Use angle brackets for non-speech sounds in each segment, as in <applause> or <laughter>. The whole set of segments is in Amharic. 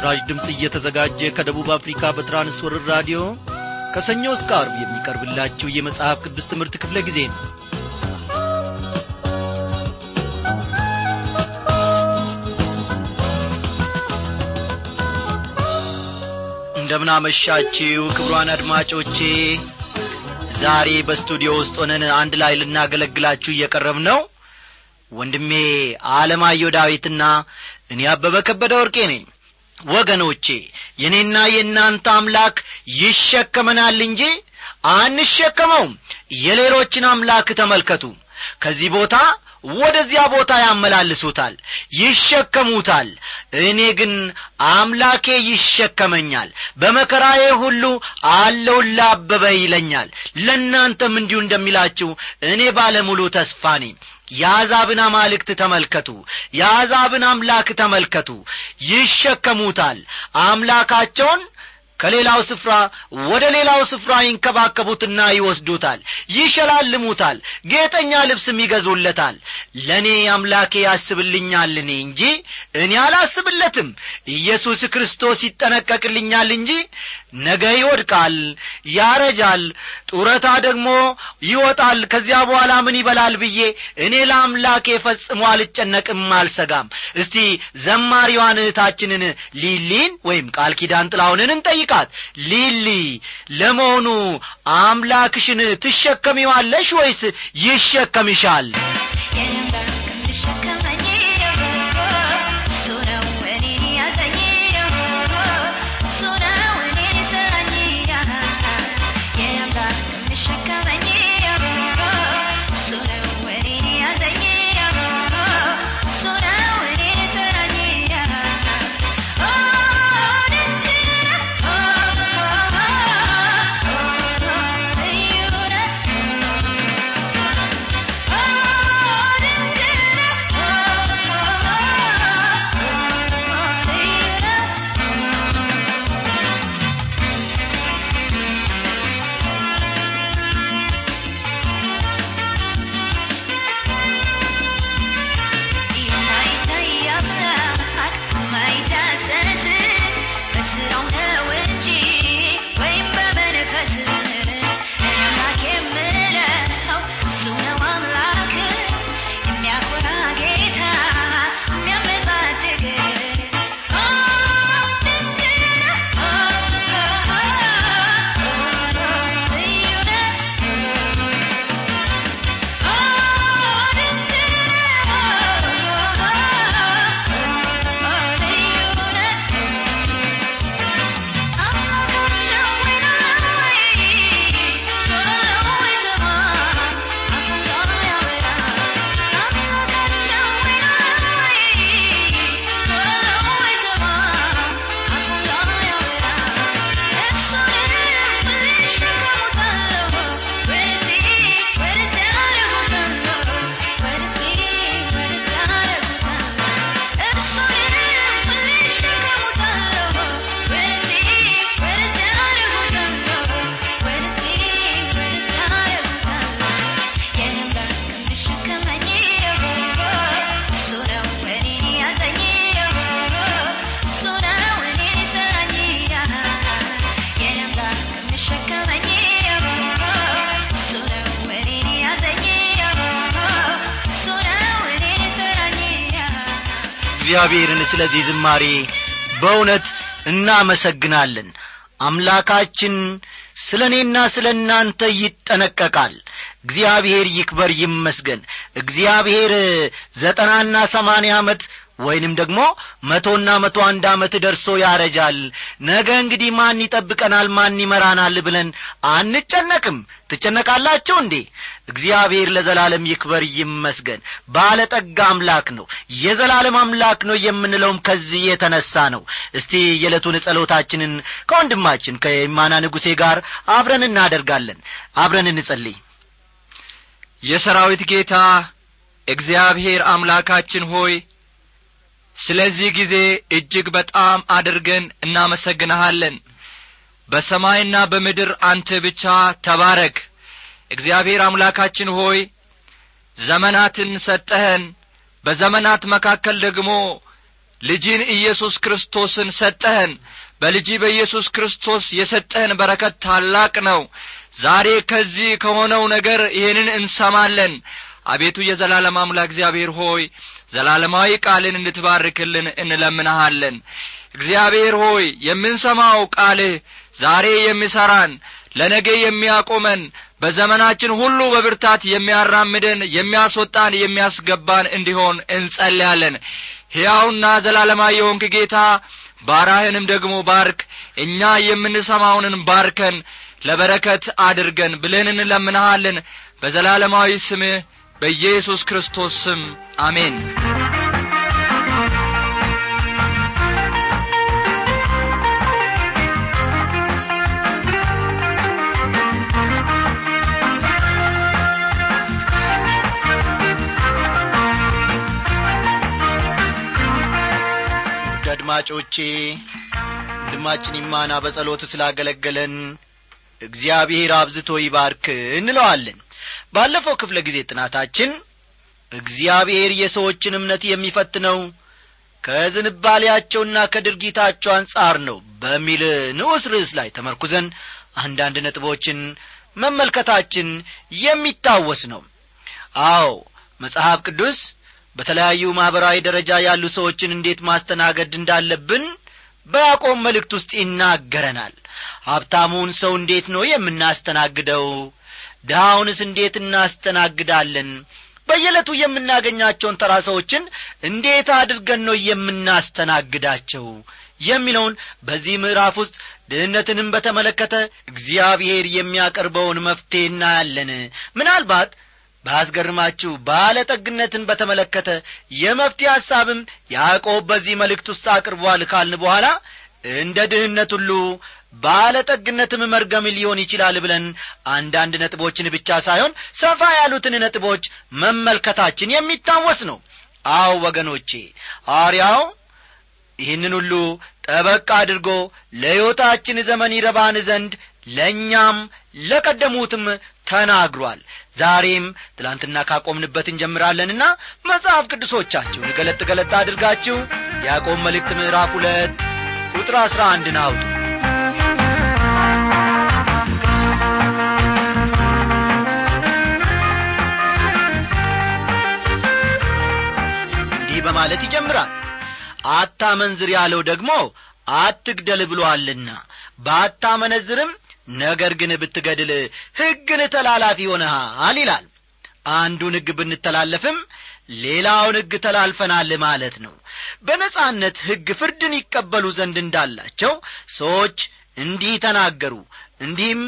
ይህ ምስራች ድምፅ እየተዘጋጀ ከደቡብ አፍሪካ በትራንስወርር ራዲዮ ከሰኞ እስከ አርብ የሚቀርብላችሁ የመጽሐፍ ቅዱስ ትምህርት ክፍለ ጊዜ ነው። እንደምናመሻችው ክብሯን አድማጮቼ ዛሬ በስቱዲዮ ውስጥ ሆነን አንድ ላይ ልናገለግላችሁ እየቀረብ ነው። ወንድሜ አለማየሁ ዳዊትና እኔ አበበ ከበደ ወርቄ ነኝ ወገኖቼ የእኔና የእናንተ አምላክ ይሸከመናል እንጂ አንሸከመውም። የሌሎችን አምላክ ተመልከቱ። ከዚህ ቦታ ወደዚያ ቦታ ያመላልሱታል ይሸከሙታል። እኔ ግን አምላኬ ይሸከመኛል በመከራዬ ሁሉ አለውላ አበበ ይለኛል። ለእናንተም እንዲሁ እንደሚላችሁ እኔ ባለሙሉ ተስፋ ነኝ የአሕዛብን አማልክት ተመልከቱ የአሕዛብን አምላክ ተመልከቱ። ይሸከሙታል። አምላካቸውን ከሌላው ስፍራ ወደ ሌላው ስፍራ ይንከባከቡትና ይወስዱታል ይሸላልሙታል ጌጠኛ ልብስም ይገዙለታል። ለእኔ አምላኬ ያስብልኛልን እንጂ እኔ አላስብለትም። ኢየሱስ ክርስቶስ ይጠነቀቅልኛል እንጂ ነገ ይወድቃል ያረጃል ጡረታ ደግሞ ይወጣል። ከዚያ በኋላ ምን ይበላል ብዬ እኔ ለአምላኬ ፈጽሞ አልጨነቅም አልሰጋም። እስቲ ዘማሪዋን እህታችንን ሊሊን ወይም ቃል ኪዳን ጥላሁንን እንጠይቃት ሊሊ ለመሆኑ አምላክሽን ትሸከሚዋለሽ ወይስ ይሸከምሻል ስለዚህ ዝማሬ በእውነት እናመሰግናለን። አምላካችን ስለ እኔና ስለ እናንተ ይጠነቀቃል። እግዚአብሔር ይክበር ይመስገን። እግዚአብሔር ዘጠናና ሰማንያ ዓመት ወይንም ደግሞ መቶና መቶ አንድ ዓመት ደርሶ ያረጃል። ነገ እንግዲህ ማን ይጠብቀናል? ማን ይመራናል? ብለን አንጨነቅም። ትጨነቃላችሁ እንዴ? እግዚአብሔር ለዘላለም ይክበር ይመስገን። ባለጠጋ አምላክ ነው። የዘላለም አምላክ ነው የምንለውም ከዚህ የተነሳ ነው። እስቲ የዕለቱን ጸሎታችንን ከወንድማችን ከየማና ንጉሴ ጋር አብረን እናደርጋለን። አብረን እንጸልይ። የሰራዊት ጌታ እግዚአብሔር አምላካችን ሆይ ስለዚህ ጊዜ እጅግ በጣም አድርገን እናመሰግንሃለን። በሰማይና በምድር አንተ ብቻ ተባረክ። እግዚአብሔር አምላካችን ሆይ ዘመናትን ሰጠኸን በዘመናት መካከል ደግሞ ልጅን ኢየሱስ ክርስቶስን ሰጠህን። በልጅ በኢየሱስ ክርስቶስ የሰጠህን በረከት ታላቅ ነው። ዛሬ ከዚህ ከሆነው ነገር ይህንን እንሰማለን። አቤቱ የዘላለም አምላክ እግዚአብሔር ሆይ ዘላለማዊ ቃልን እንድትባርክልን እንለምንሃለን። እግዚአብሔር ሆይ የምንሰማው ቃልህ ዛሬ የሚሠራን ለነገ የሚያቆመን በዘመናችን ሁሉ በብርታት የሚያራምደን የሚያስወጣን የሚያስገባን እንዲሆን እንጸልያለን። ሕያውና ዘላለማዊ የሆንክ ጌታ ባራህንም ደግሞ ባርክ። እኛ የምንሰማውንን ባርከን ለበረከት አድርገን ብለን እንለምንሃለን። በዘላለማዊ ስምህ በኢየሱስ ክርስቶስ ስም አሜን። አድማጮቼ ወንድማችን ይማና በጸሎት ስላገለገለን እግዚአብሔር አብዝቶ ይባርክ እንለዋለን ባለፈው ክፍለ ጊዜ ጥናታችን እግዚአብሔር የሰዎችን እምነት የሚፈትነው ከዝንባሌያቸውና ከድርጊታቸው አንጻር ነው በሚል ንዑስ ርዕስ ላይ ተመርኩዘን አንዳንድ ነጥቦችን መመልከታችን የሚታወስ ነው። አዎ መጽሐፍ ቅዱስ በተለያዩ ማኅበራዊ ደረጃ ያሉ ሰዎችን እንዴት ማስተናገድ እንዳለብን በያዕቆብ መልእክት ውስጥ ይናገረናል። ሀብታሙን ሰው እንዴት ነው የምናስተናግደው ድሃውንስ እንዴት እናስተናግዳለን? በየዕለቱ የምናገኛቸውን ተራ ሰዎችን እንዴት አድርገን ነው የምናስተናግዳቸው? የሚለውን በዚህ ምዕራፍ ውስጥ ድህነትንም በተመለከተ እግዚአብሔር የሚያቀርበውን መፍትሔ እናያለን። ምናልባት ባያስገርማችሁ ባለጠግነትን በተመለከተ የመፍትሄ ሐሳብም ያዕቆብ በዚህ መልእክት ውስጥ አቅርቧል ካልን በኋላ እንደ ድህነት ሁሉ ባለጠግነትም መርገም ሊሆን ይችላል ብለን አንዳንድ ነጥቦችን ብቻ ሳይሆን ሰፋ ያሉትን ነጥቦች መመልከታችን የሚታወስ ነው። አው ወገኖቼ አርያው ይህንን ሁሉ ጠበቅ አድርጎ ለሕይወታችን ዘመን ይረባን ዘንድ ለእኛም ለቀደሙትም ተናግሯል። ዛሬም ትላንትና ካቆምንበት እንጀምራለንና መጽሐፍ ቅዱሶቻችሁን ገለጥ ገለጥ አድርጋችሁ ያዕቆብ መልእክት ምዕራፍ ሁለት ቁጥር አሥራ አንድን አውጡ በማለት ይጀምራል። አታመንዝር ያለው ደግሞ አትግደል ብሎአልና ባታመነዝርም ነገር ግን ብትገድል ሕግን ተላላፊ ሆነሃል ይላል። አንዱን ሕግ ብንተላለፍም ሌላውን ሕግ ተላልፈናል ማለት ነው። በነጻነት ሕግ ፍርድን ይቀበሉ ዘንድ እንዳላቸው ሰዎች እንዲህ ተናገሩ እንዲህም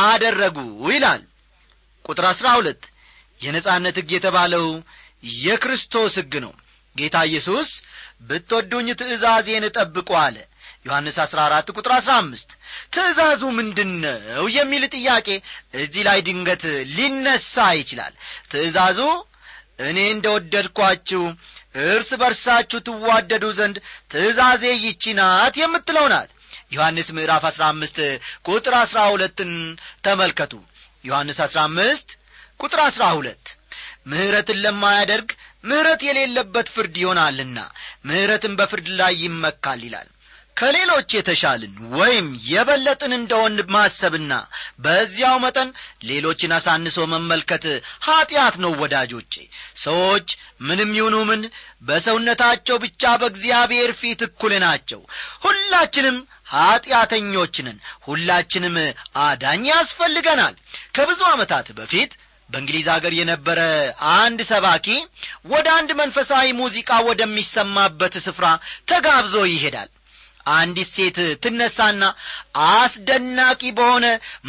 አደረጉ ይላል። ቁጥር አሥራ ሁለት የነጻነት ሕግ የተባለው የክርስቶስ ሕግ ነው ጌታ ኢየሱስ ብትወዱኝ ትእዛዜን ጠብቁ አለ። ዮሐንስ አሥራ አራት ቁጥር አሥራ አምስት ትእዛዙ ምንድን የሚል ጥያቄ እዚህ ላይ ድንገት ሊነሳ ይችላል። ትእዛዙ እኔ እንደ ወደድኳችሁ እርስ በርሳችሁ ትዋደዱ ዘንድ ትእዛዜ ይቺ የምትለው ናት። ዮሐንስ ምዕራፍ አሥራ አምስት ቁጥር አሥራ ሁለትን ተመልከቱ። ዮሐንስ አሥራ አምስት ቁጥር አሥራ ሁለት ምሕረትን ለማያደርግ ምሕረት የሌለበት ፍርድ ይሆናልና ምሕረትን በፍርድ ላይ ይመካል ይላል። ከሌሎች የተሻልን ወይም የበለጥን እንደሆን ማሰብና በዚያው መጠን ሌሎችን አሳንሶ መመልከት ኀጢአት ነው ወዳጆቼ። ሰዎች ምንም ይሁኑ ምን በሰውነታቸው ብቻ በእግዚአብሔር ፊት እኩል ናቸው። ሁላችንም ኀጢአተኞች ሁላችንም አዳኝ ያስፈልገናል። ከብዙ ዓመታት በፊት በእንግሊዝ አገር የነበረ አንድ ሰባኪ ወደ አንድ መንፈሳዊ ሙዚቃ ወደሚሰማበት ስፍራ ተጋብዞ ይሄዳል። አንዲት ሴት ትነሳና አስደናቂ በሆነ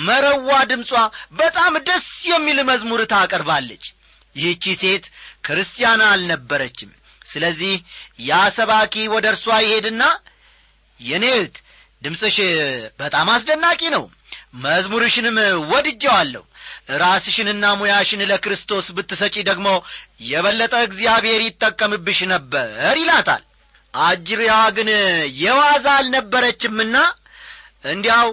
መረዋ ድምጿ በጣም ደስ የሚል መዝሙር ታቀርባለች። ይህቺ ሴት ክርስቲያን አልነበረችም። ስለዚህ ያ ሰባኪ ወደ እርሷ ይሄድና የኔት ድምፅሽ በጣም አስደናቂ ነው መዝሙርሽንም ወድጀዋለሁ ራስሽንና ሙያሽን ለክርስቶስ ብትሰጪ ደግሞ የበለጠ እግዚአብሔር ይጠቀምብሽ ነበር ይላታል። አጅሪያ ግን የዋዛ አልነበረችምና እንዲያው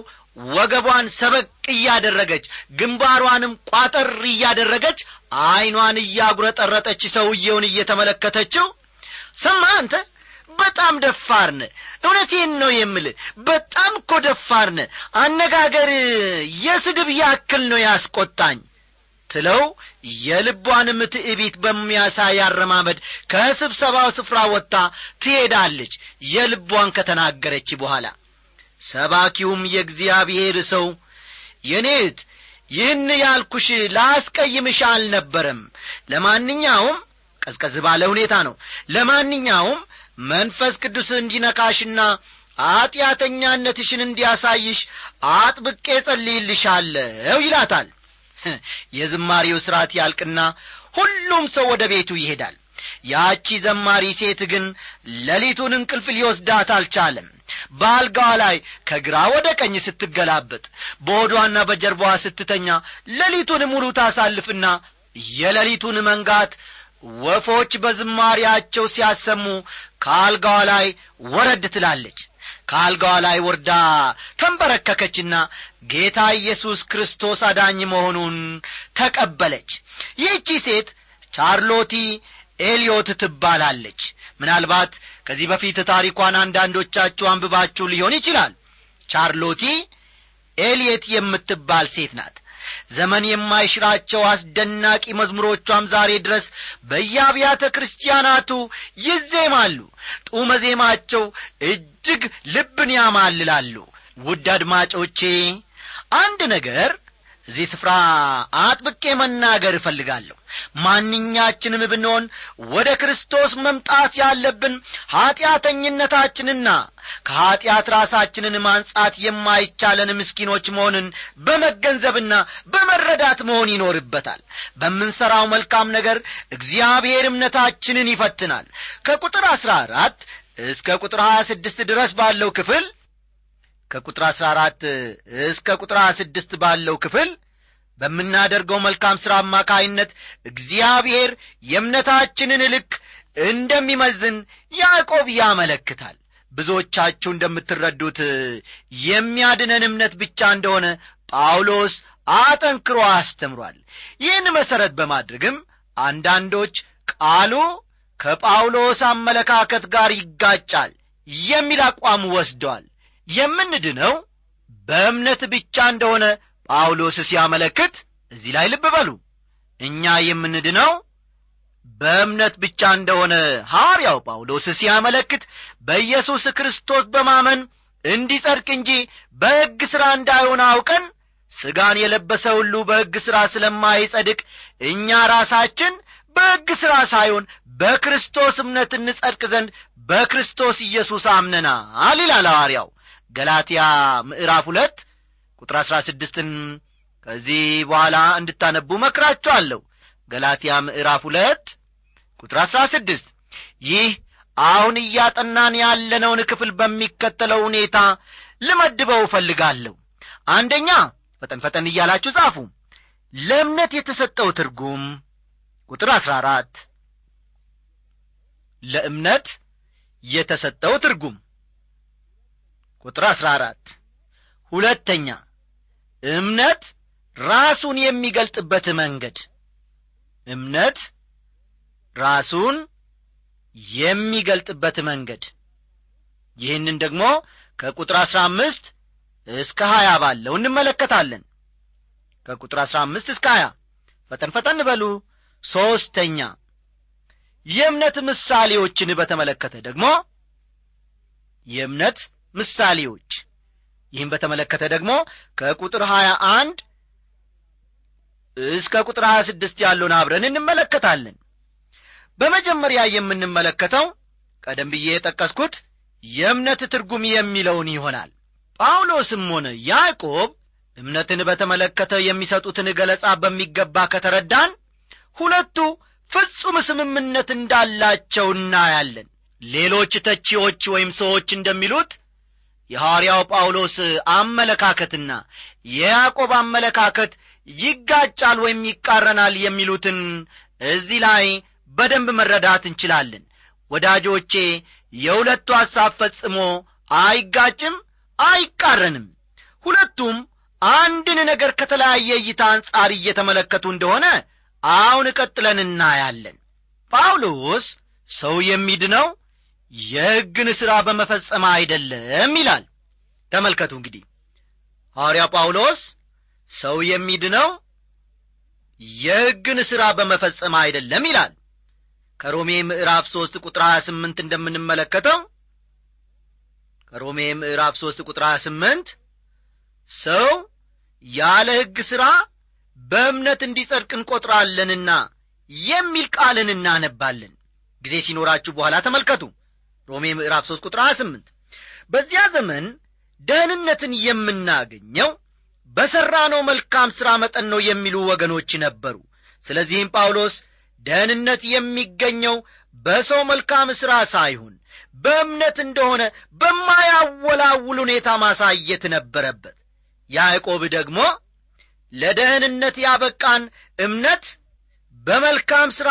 ወገቧን ሰበቅ እያደረገች ግንባሯንም ቋጠር እያደረገች ዐይኗን እያጉረጠረጠች ሰውየውን እየተመለከተችው ሰማ አንተ በጣም ደፋርነ እውነቴን ነው የምል በጣም እኮ ደፋርነ አነጋገር የስድብ ያክል ነው ያስቆጣኝ ትለው የልቧንም ትዕቢት በሚያሳይ አረማመድ ከስብሰባው ስፍራ ወጥታ ትሄዳለች። የልቧን ከተናገረች በኋላ ሰባኪውም የእግዚአብሔር ሰው የኔት ይህን ያልኩሽ ላስቀይምሽ አልነበረም። ለማንኛውም ቀዝቀዝ ባለ ሁኔታ ነው። ለማንኛውም መንፈስ ቅዱስ እንዲነካሽና ኀጢአተኛነትሽን እንዲያሳይሽ አጥብቄ ጸልይልሻለሁ ይላታል። <laughs> የዝማሬው ሥርዓት ያልቅና ሁሉም ሰው ወደ ቤቱ ይሄዳል። ያቺ ዘማሪ ሴት ግን ሌሊቱን እንቅልፍ ሊወስዳት አልቻለም። በአልጋዋ ላይ ከግራ ወደ ቀኝ ስትገላበጥ በሆዷና በጀርባዋ ስትተኛ ሌሊቱን ሙሉ ታሳልፍና የሌሊቱን መንጋት ወፎች በዝማሪያቸው ሲያሰሙ ከአልጋዋ ላይ ወረድ ትላለች። ከአልጋዋ ላይ ወርዳ ተንበረከከችና ጌታ ኢየሱስ ክርስቶስ አዳኝ መሆኑን ተቀበለች። ይህቺ ሴት ቻርሎቲ ኤልዮት ትባላለች። ምናልባት ከዚህ በፊት ታሪኳን አንዳንዶቻችሁ አንብባችሁ ሊሆን ይችላል። ቻርሎቲ ኤልየት የምትባል ሴት ናት ዘመን የማይሽራቸው አስደናቂ መዝሙሮቿም ዛሬ ድረስ በየአብያተ ክርስቲያናቱ ይዜማሉ። ጡመ ዜማቸው እጅግ ልብን ያማልላሉ። ውድ አድማጮቼ አንድ ነገር እዚህ ስፍራ አጥብቄ መናገር እፈልጋለሁ። ማንኛችንም ብንሆን ወደ ክርስቶስ መምጣት ያለብን ኀጢአተኝነታችንና ከኀጢአት ራሳችንን ማንጻት የማይቻለን ምስኪኖች መሆንን በመገንዘብና በመረዳት መሆን ይኖርበታል። በምንሠራው መልካም ነገር እግዚአብሔር እምነታችንን ይፈትናል። ከቁጥር አሥራ አራት እስከ ቁጥር ሀያ ስድስት ድረስ ባለው ክፍል ከቁጥር አሥራ አራት እስከ ቁጥር ስድስት ባለው ክፍል በምናደርገው መልካም ሥራ አማካይነት እግዚአብሔር የእምነታችንን ልክ እንደሚመዝን ያዕቆብ ያመለክታል። ብዙዎቻችሁ እንደምትረዱት የሚያድነን እምነት ብቻ እንደሆነ ጳውሎስ አጠንክሮ አስተምሯል። ይህን መሠረት በማድረግም አንዳንዶች ቃሉ ከጳውሎስ አመለካከት ጋር ይጋጫል የሚል አቋም ወስደዋል የምንድነው? በእምነት ብቻ እንደሆነ ጳውሎስ ሲያመለክት እዚህ ላይ ልብ በሉ። እኛ የምንድነው? በእምነት ብቻ እንደሆነ ሐዋርያው ጳውሎስ ሲያመለክት በኢየሱስ ክርስቶስ በማመን እንዲጸድቅ እንጂ በሕግ ሥራ እንዳይሆን አውቀን ሥጋን የለበሰ ሁሉ በሕግ ሥራ ስለማይጸድቅ እኛ ራሳችን በሕግ ሥራ ሳይሆን በክርስቶስ እምነት እንጸድቅ ዘንድ በክርስቶስ ኢየሱስ አምነናል ይላል ሐዋርያው ገላትያ ምዕራፍ ሁለት ቁጥር አሥራ ስድስትን ከዚህ በኋላ እንድታነቡ መክራችኋለሁ። ገላትያ ምዕራፍ ሁለት ቁጥር አሥራ ስድስት ይህ አሁን እያጠናን ያለነውን ክፍል በሚከተለው ሁኔታ ልመድበው እፈልጋለሁ። አንደኛ ፈጠን ፈጠን እያላችሁ ጻፉ። ለእምነት የተሰጠው ትርጉም ቁጥር አሥራ አራት ለእምነት የተሰጠው ትርጉም ቁጥር አሥራ አራት። ሁለተኛ እምነት ራሱን የሚገልጥበት መንገድ። እምነት ራሱን የሚገልጥበት መንገድ። ይህንን ደግሞ ከቁጥር አሥራ አምስት እስከ ሀያ ባለው እንመለከታለን። ከቁጥር አሥራ አምስት እስከ ሀያ ፈጠን ፈጠን በሉ። ሦስተኛ የእምነት ምሳሌዎችን በተመለከተ ደግሞ የእምነት ምሳሌዎች። ይህም በተመለከተ ደግሞ ከቁጥር ሀያ አንድ እስከ ቁጥር ሀያ ስድስት ያለውን አብረን እንመለከታለን። በመጀመሪያ የምንመለከተው ቀደም ብዬ የጠቀስኩት የእምነት ትርጉም የሚለውን ይሆናል። ጳውሎስም ሆነ ያዕቆብ እምነትን በተመለከተ የሚሰጡትን ገለጻ በሚገባ ከተረዳን ሁለቱ ፍጹም ስምምነት እንዳላቸው እናያለን። ሌሎች ተቺዎች ወይም ሰዎች እንደሚሉት የሐዋርያው ጳውሎስ አመለካከትና የያዕቆብ አመለካከት ይጋጫል ወይም ይቃረናል የሚሉትን እዚህ ላይ በደንብ መረዳት እንችላለን። ወዳጆቼ የሁለቱ ሐሳብ ፈጽሞ አይጋጭም አይቃረንም። ሁለቱም አንድን ነገር ከተለያየ እይታ አንጻር እየተመለከቱ እንደሆነ አሁን ቀጥለን እናያለን። ጳውሎስ ሰው የሚድነው የሕግን ሥራ በመፈጸም አይደለም ይላል። ተመልከቱ እንግዲህ ሐዋርያ ጳውሎስ ሰው የሚድነው የሕግን ሥራ በመፈጸም አይደለም ይላል። ከሮሜ ምዕራፍ ሦስት ቁጥር ሀያ ስምንት እንደምንመለከተው ከሮሜ ምዕራፍ ሦስት ቁጥር ሀያ ስምንት ሰው ያለ ሕግ ሥራ በእምነት እንዲጸድቅ እንቈጥራለንና የሚል ቃልን እናነባለን። ጊዜ ሲኖራችሁ በኋላ ተመልከቱ ሮሜ ምዕራፍ ሦስት ቁጥር ሀያ ስምንት በዚያ ዘመን ደህንነትን የምናገኘው በሠራነው መልካም ሥራ መጠን ነው የሚሉ ወገኖች ነበሩ። ስለዚህም ጳውሎስ ደህንነት የሚገኘው በሰው መልካም ሥራ ሳይሆን በእምነት እንደሆነ በማያወላውል ሁኔታ ማሳየት ነበረበት። ያዕቆብ ደግሞ ለደህንነት ያበቃን እምነት በመልካም ሥራ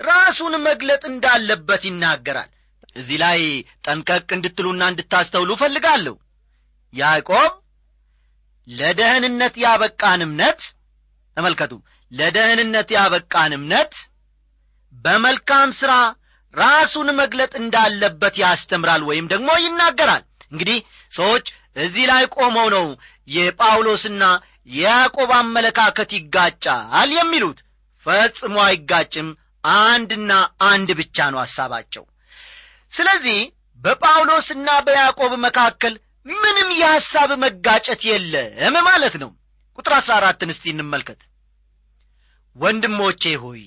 ራሱን መግለጥ እንዳለበት ይናገራል እዚህ ላይ ጠንቀቅ እንድትሉና እንድታስተውሉ እፈልጋለሁ። ያዕቆብ ለደህንነት ያበቃን እምነት ተመልከቱ ለደህንነት ያበቃን እምነት በመልካም ሥራ ራሱን መግለጥ እንዳለበት ያስተምራል ወይም ደግሞ ይናገራል። እንግዲህ ሰዎች እዚህ ላይ ቆመው ነው የጳውሎስና የያዕቆብ አመለካከት ይጋጫል የሚሉት። ፈጽሞ አይጋጭም። አንድና አንድ ብቻ ነው ሐሳባቸው ስለዚህ በጳውሎስና በያዕቆብ መካከል ምንም የሐሳብ መጋጨት የለም ማለት ነው። ቁጥር አሥራ አራትን እስቲ እንመልከት። ወንድሞቼ ሆይ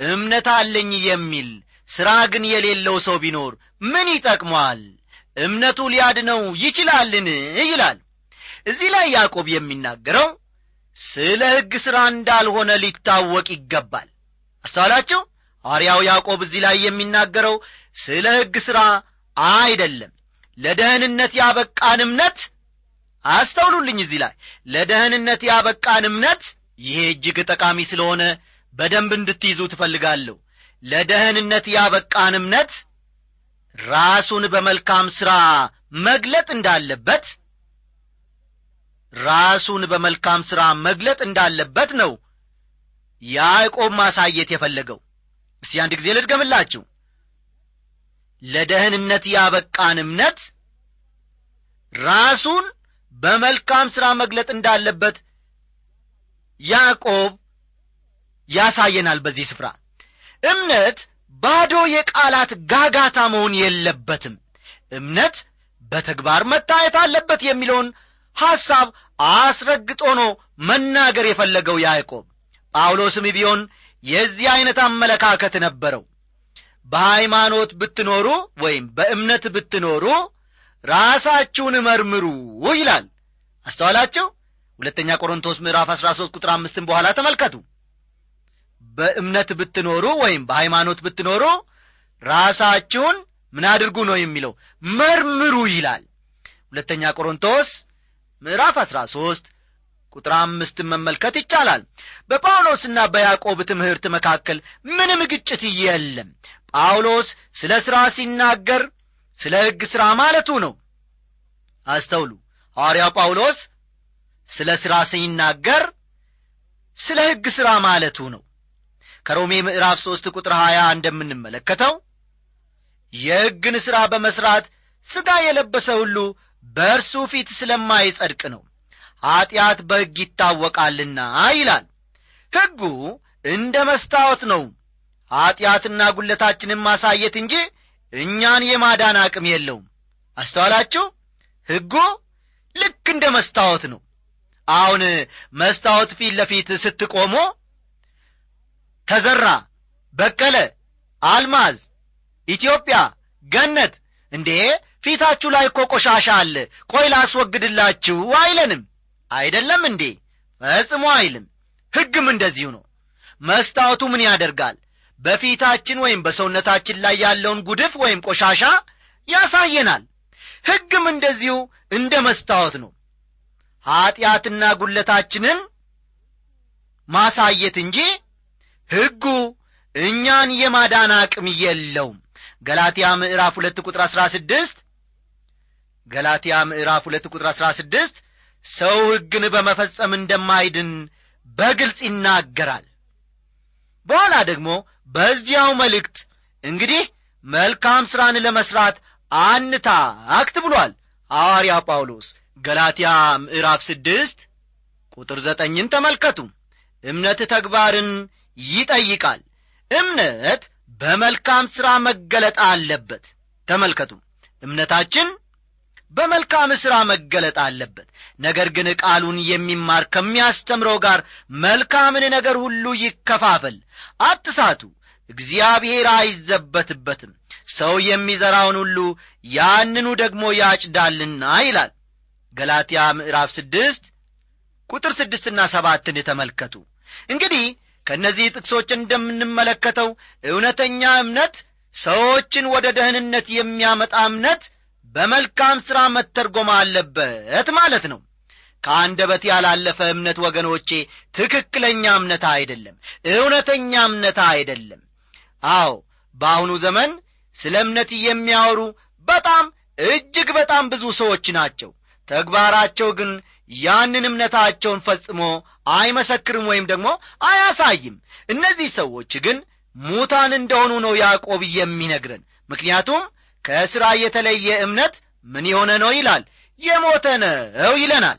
እምነት አለኝ የሚል ሥራ ግን የሌለው ሰው ቢኖር ምን ይጠቅመዋል እምነቱ ሊያድነው ይችላልን? ይላል። እዚህ ላይ ያዕቆብ የሚናገረው ስለ ሕግ ሥራ እንዳልሆነ ሊታወቅ ይገባል። አስተዋላቸው ሐዋርያው ያዕቆብ እዚህ ላይ የሚናገረው ስለ ሕግ ሥራ አይደለም። ለደህንነት ያበቃን እምነት አስተውሉልኝ እዚህ ላይ። ለደህንነት ያበቃን እምነት ይሄ እጅግ ጠቃሚ ስለሆነ በደንብ እንድትይዙ ትፈልጋለሁ። ለደህንነት ያበቃን እምነት ራሱን በመልካም ሥራ መግለጥ እንዳለበት ራሱን በመልካም ሥራ መግለጥ እንዳለበት ነው ያዕቆብ ማሳየት የፈለገው። እስቲ አንድ ጊዜ ልድገምላችሁ ለደህንነት ያበቃን እምነት ራሱን በመልካም ሥራ መግለጥ እንዳለበት ያዕቆብ ያሳየናል በዚህ ስፍራ። እምነት ባዶ የቃላት ጋጋታ መሆን የለበትም። እምነት በተግባር መታየት አለበት የሚለውን ሐሳብ አስረግጦ ነው መናገር የፈለገው ያዕቆብ። ጳውሎስም ቢሆን የዚህ ዐይነት አመለካከት ነበረው በሃይማኖት ብትኖሩ ወይም በእምነት ብትኖሩ ራሳችሁን መርምሩ ይላል። አስተዋላቸው? ሁለተኛ ቆሮንቶስ ምዕራፍ አሥራ ሦስት ቁጥር አምስትን በኋላ ተመልከቱ። በእምነት ብትኖሩ ወይም በሃይማኖት ብትኖሩ ራሳችሁን ምን አድርጉ ነው የሚለው? መርምሩ ይላል። ሁለተኛ ቆሮንቶስ ምዕራፍ አሥራ ሦስት ቁጥር አምስትን መመልከት ይቻላል። በጳውሎስና በያዕቆብ ትምህርት መካከል ምንም ግጭት የለም ጳውሎስ ስለ ሥራ ሲናገር ስለ ሕግ ሥራ ማለቱ ነው። አስተውሉ። ሐዋርያው ጳውሎስ ስለ ሥራ ሲናገር ስለ ሕግ ሥራ ማለቱ ነው። ከሮሜ ምዕራፍ ሦስት ቁጥር ሀያ እንደምንመለከተው የሕግን ሥራ በመሥራት ሥጋ የለበሰ ሁሉ በእርሱ ፊት ስለማይጸድቅ ነው። ኀጢአት በሕግ ይታወቃልና ይላል። ሕጉ እንደ መስታወት ነው ኀጢአትና ጒለታችንን ማሳየት እንጂ እኛን የማዳን አቅም የለውም። አስተዋላችሁ? ሕጉ ልክ እንደ መስታወት ነው። አሁን መስታወት ፊት ለፊት ስትቆሙ ተዘራ በቀለ አልማዝ ኢትዮጵያ ገነት እንዴ ፊታችሁ ላይ እኮ ቆሻሻ አለ። ቆይ ላስወግድላችሁ አይለንም። አይደለም እንዴ? ፈጽሞ አይልም። ሕግም እንደዚሁ ነው። መስታወቱ ምን ያደርጋል በፊታችን ወይም በሰውነታችን ላይ ያለውን ጉድፍ ወይም ቆሻሻ ያሳየናል። ሕግም እንደዚሁ እንደ መስታወት ነው። ኀጢአትና ጒለታችንን ማሳየት እንጂ ሕጉ እኛን የማዳን አቅም የለውም። ገላትያ ምዕራፍ ሁለት ቁጥር አሥራ ስድስት ገላትያ ምዕራፍ ሁለት ቁጥር አሥራ ስድስት ሰው ሕግን በመፈጸም እንደማይድን በግልጽ ይናገራል በኋላ ደግሞ በዚያው መልእክት እንግዲህ መልካም ሥራን ለመሥራት አንታክት ብሏል ሐዋርያ ጳውሎስ። ገላትያ ምዕራፍ ስድስት ቁጥር ዘጠኝን ተመልከቱ። እምነት ተግባርን ይጠይቃል። እምነት በመልካም ሥራ መገለጥ አለበት። ተመልከቱ። እምነታችን በመልካም ሥራ መገለጥ አለበት። ነገር ግን ቃሉን የሚማር ከሚያስተምረው ጋር መልካምን ነገር ሁሉ ይከፋፈል። አትሳቱ እግዚአብሔር አይዘበትበትም። ሰው የሚዘራውን ሁሉ ያንኑ ደግሞ ያጭዳልና ይላል ገላትያ ምዕራፍ ስድስት ቁጥር ስድስትና ሰባትን ተመልከቱ። እንግዲህ ከእነዚህ ጥቅሶች እንደምንመለከተው እውነተኛ እምነት ሰዎችን ወደ ደህንነት የሚያመጣ እምነት በመልካም ሥራ መተርጎም አለበት ማለት ነው። ከአንደበት ያላለፈ እምነት ወገኖቼ ትክክለኛ እምነት አይደለም እውነተኛ እምነት አይደለም። አዎ በአሁኑ ዘመን ስለ እምነት የሚያወሩ በጣም እጅግ በጣም ብዙ ሰዎች ናቸው። ተግባራቸው ግን ያንን እምነታቸውን ፈጽሞ አይመሰክርም ወይም ደግሞ አያሳይም። እነዚህ ሰዎች ግን ሙታን እንደሆኑ ነው ያዕቆብ የሚነግረን። ምክንያቱም ከሥራ የተለየ እምነት ምን የሆነ ነው ይላል። የሞተ ነው ይለናል።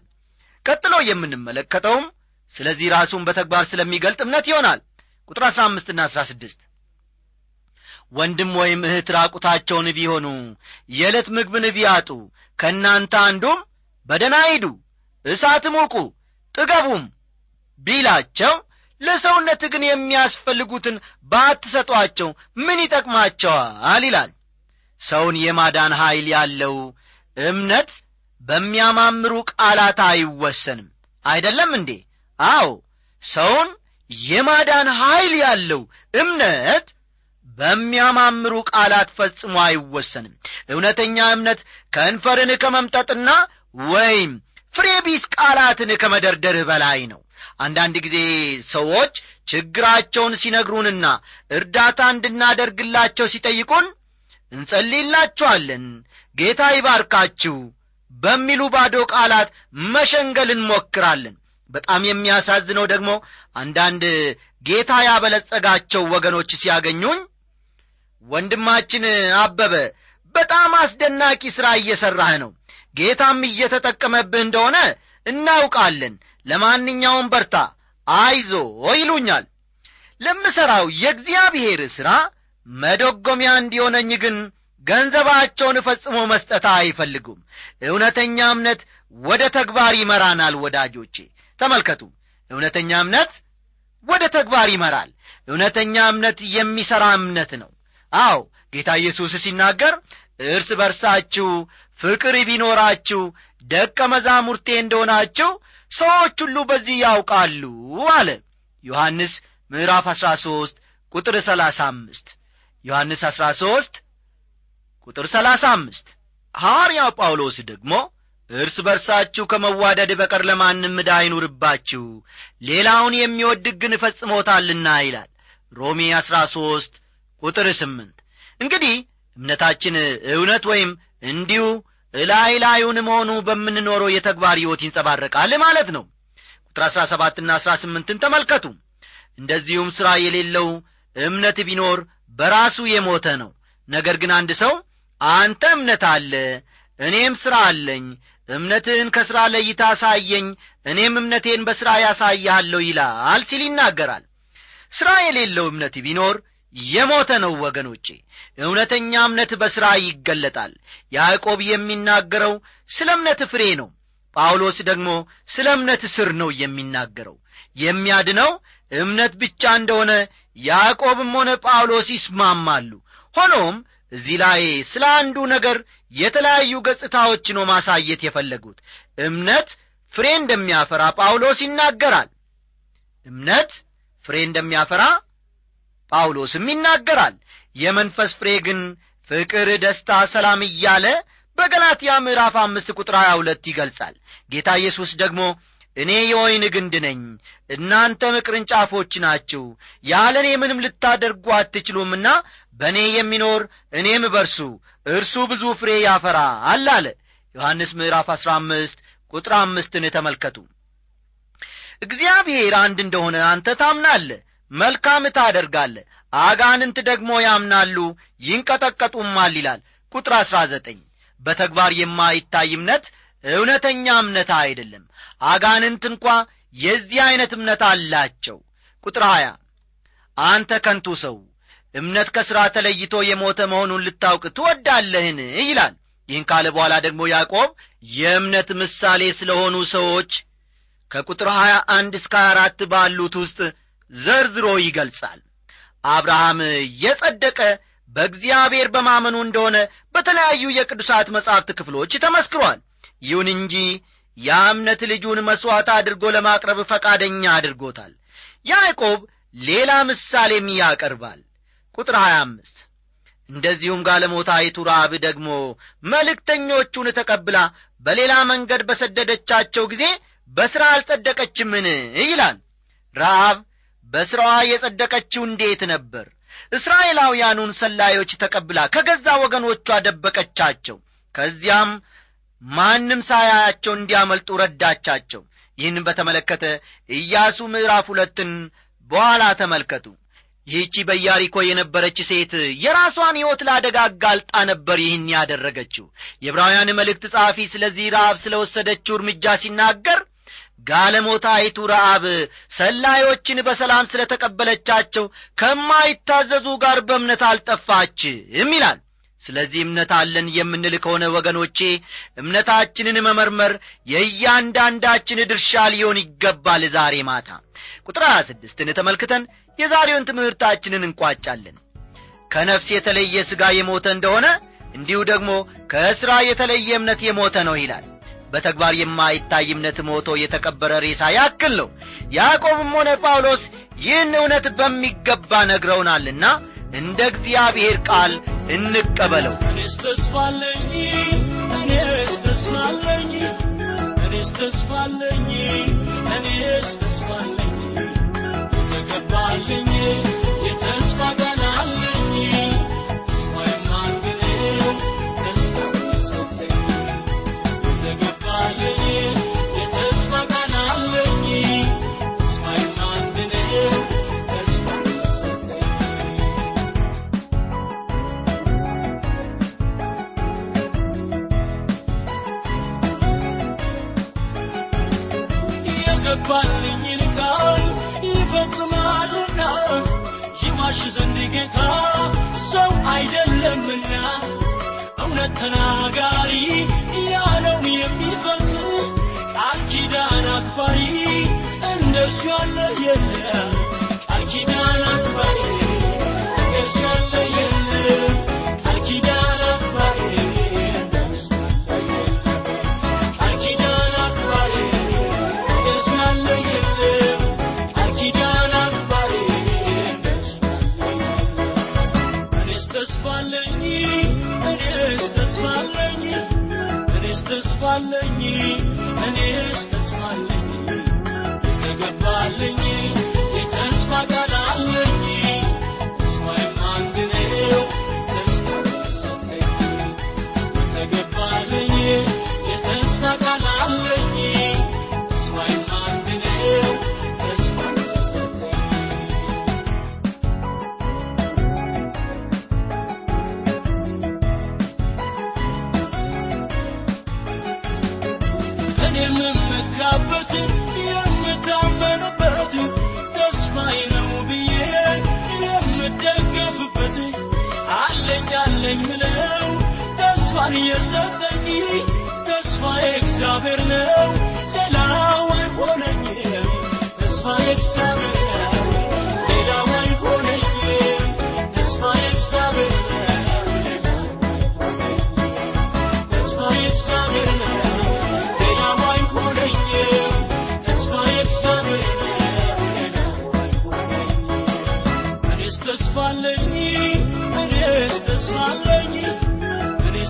ቀጥሎ የምንመለከተውም ስለዚህ ራሱን በተግባር ስለሚገልጥ እምነት ይሆናል። ቁጥር አሥራ አምስትና አሥራ ስድስት ወንድም ወይም እህት ራቁታቸውን ቢሆኑ የዕለት ምግብን ቢያጡ ከእናንተ አንዱም በደና ሂዱ እሳት ሙቁ ጥገቡም ቢላቸው ለሰውነት ግን የሚያስፈልጉትን ባትሰጧቸው ምን ይጠቅማቸዋል ይላል ሰውን የማዳን ኀይል ያለው እምነት በሚያማምሩ ቃላት አይወሰንም። አይደለም እንዴ? አዎ ሰውን የማዳን ኀይል ያለው እምነት በሚያማምሩ ቃላት ፈጽሞ አይወሰንም። እውነተኛ እምነት ከንፈርን ከመምጠጥና ወይም ፍሬ ቢስ ቃላትን ከመደርደርህ በላይ ነው። አንዳንድ ጊዜ ሰዎች ችግራቸውን ሲነግሩንና እርዳታ እንድናደርግላቸው ሲጠይቁን እንጸልይላችኋለን። ጌታ ይባርካችሁ። በሚሉ ባዶ ቃላት መሸንገል እንሞክራለን። በጣም የሚያሳዝነው ደግሞ አንዳንድ ጌታ ያበለጸጋቸው ወገኖች ሲያገኙኝ ወንድማችን አበበ በጣም አስደናቂ ሥራ እየሠራህ ነው። ጌታም እየተጠቀመብህ እንደሆነ እናውቃለን። ለማንኛውም በርታ አይዞ ይሉኛል። ለምሠራው የእግዚአብሔር ሥራ መደጎሚያ እንዲሆነኝ ግን ገንዘባቸውን ፈጽሞ መስጠት አይፈልጉም። እውነተኛ እምነት ወደ ተግባር ይመራናል ወዳጆቼ። ተመልከቱ እውነተኛ እምነት ወደ ተግባር ይመራል። እውነተኛ እምነት የሚሠራ እምነት ነው። አዎ ጌታ ኢየሱስ ሲናገር እርስ በርሳችሁ ፍቅር ቢኖራችሁ ደቀ መዛሙርቴ እንደሆናችሁ ሰዎች ሁሉ በዚህ ያውቃሉ አለ። ዮሐንስ ምዕራፍ አሥራ ሦስት ቁጥር ሰላሳ አምስት ዮሐንስ አሥራ ሦስት ቁጥር ሰላሳ አምስት ሐዋርያው ጳውሎስ ደግሞ እርስ በርሳችሁ ከመዋደድ በቀር ለማንም ዕዳ አይኑርባችሁ ሌላውን የሚወድ ግን ፈጽሞታልና ይላል። ሮሜ አሥራ ሦስት ቁጥር ስምንት እንግዲህ እምነታችን እውነት ወይም እንዲሁ እላይ ላዩን መሆኑ በምንኖረው የተግባር ሕይወት ይንጸባረቃል ማለት ነው። ቁጥር አሥራ ሰባትና አሥራ ስምንትን ተመልከቱ። እንደዚሁም ሥራ የሌለው እምነት ቢኖር በራሱ የሞተ ነው። ነገር ግን አንድ ሰው አንተ እምነት አለ እኔም ሥራ አለኝ እምነትህን ከሥራ ለይታ አሳየኝ እኔም እምነቴን በሥራ ያሳያለሁ ይላል ሲል ይናገራል። ሥራ የሌለው እምነት ቢኖር የሞተ ነው ወገኖቼ። እውነተኛ እምነት በሥራ ይገለጣል። ያዕቆብ የሚናገረው ስለ እምነት ፍሬ ነው። ጳውሎስ ደግሞ ስለ እምነት ስር ነው የሚናገረው። የሚያድነው እምነት ብቻ እንደሆነ ያዕቆብም ሆነ ጳውሎስ ይስማማሉ። ሆኖም እዚህ ላይ ስለ አንዱ ነገር የተለያዩ ገጽታዎች ነው ማሳየት የፈለጉት። እምነት ፍሬ እንደሚያፈራ ጳውሎስ ይናገራል። እምነት ፍሬ እንደሚያፈራ ጳውሎስም ይናገራል። የመንፈስ ፍሬ ግን ፍቅር ደስታ ሰላም እያለ በገላትያ ምዕራፍ አምስት ቁጥር ሀያ ሁለት ይገልጻል። ጌታ ኢየሱስ ደግሞ እኔ የወይን ግንድ ነኝ እናንተም ቅርንጫፎች ናችሁ። ያለ እኔ ምንም ልታደርጉ አትችሉምና በእኔ የሚኖር እኔም በርሱ እርሱ ብዙ ፍሬ ያፈራል አለ። ዮሐንስ ምዕራፍ አሥራ አምስት ቁጥር አምስትን ተመልከቱ። እግዚአብሔር አንድ እንደሆነ አንተ ታምናለ መልካም ታደርጋለ አጋንንት ደግሞ ያምናሉ ይንቀጠቀጡማል ይላል። ቁጥር አሥራ ዘጠኝ በተግባር የማይታይ እምነት እውነተኛ እምነት አይደለም። አጋንንት እንኳ የዚህ ዐይነት እምነት አላቸው። ቁጥር ሀያ አንተ ከንቱ ሰው እምነት ከሥራ ተለይቶ የሞተ መሆኑን ልታውቅ ትወዳለህን? ይላል። ይህን ካለ በኋላ ደግሞ ያዕቆብ የእምነት ምሳሌ ስለሆኑ ሰዎች ከቁጥር ሀያ አንድ እስከ አራት ባሉት ውስጥ ዘርዝሮ ይገልጻል። አብርሃም የጸደቀ በእግዚአብሔር በማመኑ እንደሆነ በተለያዩ የቅዱሳት መጻሕፍት ክፍሎች ተመስክሯል ይሁን እንጂ ያ እምነት ልጁን መሥዋዕት አድርጎ ለማቅረብ ፈቃደኛ አድርጎታል። ያዕቆብ ሌላ ምሳሌም ያቀርባል። ቁጥር 25 እንደዚሁም ጋለሞታይቱ ረዓብ ደግሞ መልእክተኞቹን ተቀብላ በሌላ መንገድ በሰደደቻቸው ጊዜ በሥራ አልጸደቀችምን? ይላል። ረዓብ በሥራዋ የጸደቀችው እንዴት ነበር? እስራኤላውያኑን ሰላዮች ተቀብላ ከገዛ ወገኖቿ ደበቀቻቸው። ከዚያም ማንም ሳያያቸው እንዲያመልጡ ረዳቻቸው። ይህን በተመለከተ ኢያሱ ምዕራፍ ሁለትን በኋላ ተመልከቱ። ይህቺ በያሪኮ የነበረች ሴት የራሷን ሕይወት ለአደጋ አጋልጣ ነበር ይህን ያደረገችው። የዕብራውያን መልእክት ጸሐፊ ስለዚህ ረአብ ስለ ወሰደችው እርምጃ ሲናገር ጋለሞታይቱ ረአብ ሰላዮችን በሰላም ስለ ተቀበለቻቸው ከማይታዘዙ ጋር በእምነት አልጠፋችም ይላል ስለዚህ እምነት አለን የምንል ከሆነ ወገኖቼ እምነታችንን መመርመር የእያንዳንዳችን ድርሻ ሊሆን ይገባል ዛሬ ማታ። ቁጥር ሀያ ስድስትን ተመልክተን የዛሬውን ትምህርታችንን እንቋጫለን። ከነፍስ የተለየ ሥጋ የሞተ እንደሆነ እንዲሁ ደግሞ ከሥራ የተለየ እምነት የሞተ ነው ይላል። በተግባር የማይታይ እምነት ሞቶ የተቀበረ ሬሳ ያክል ነው። ያዕቆብም ሆነ ጳውሎስ ይህን እውነት በሚገባ ነግረውናልና እንደ እግዚአብሔር ቃል እንቀበለው። እኔስ ተስፋለኝ እኔስ ተስፋለኝ እኔስ ተስፋለኝ እኔስ ተስፋለኝ ተስፋለኝ እኔስ ተስፋለኝ ተስፋን የሰጠኝ ተስፋዬ እግዚአብሔር ነው። ሌላው አይሆነኝም ተስፋዬ እግዚአብሔር ነው። ሌላው አይሆነኝም ተስፋዬ እግዚአብሔር ነው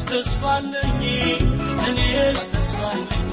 ተስፋለኝ እኔስ ተስፋለኝ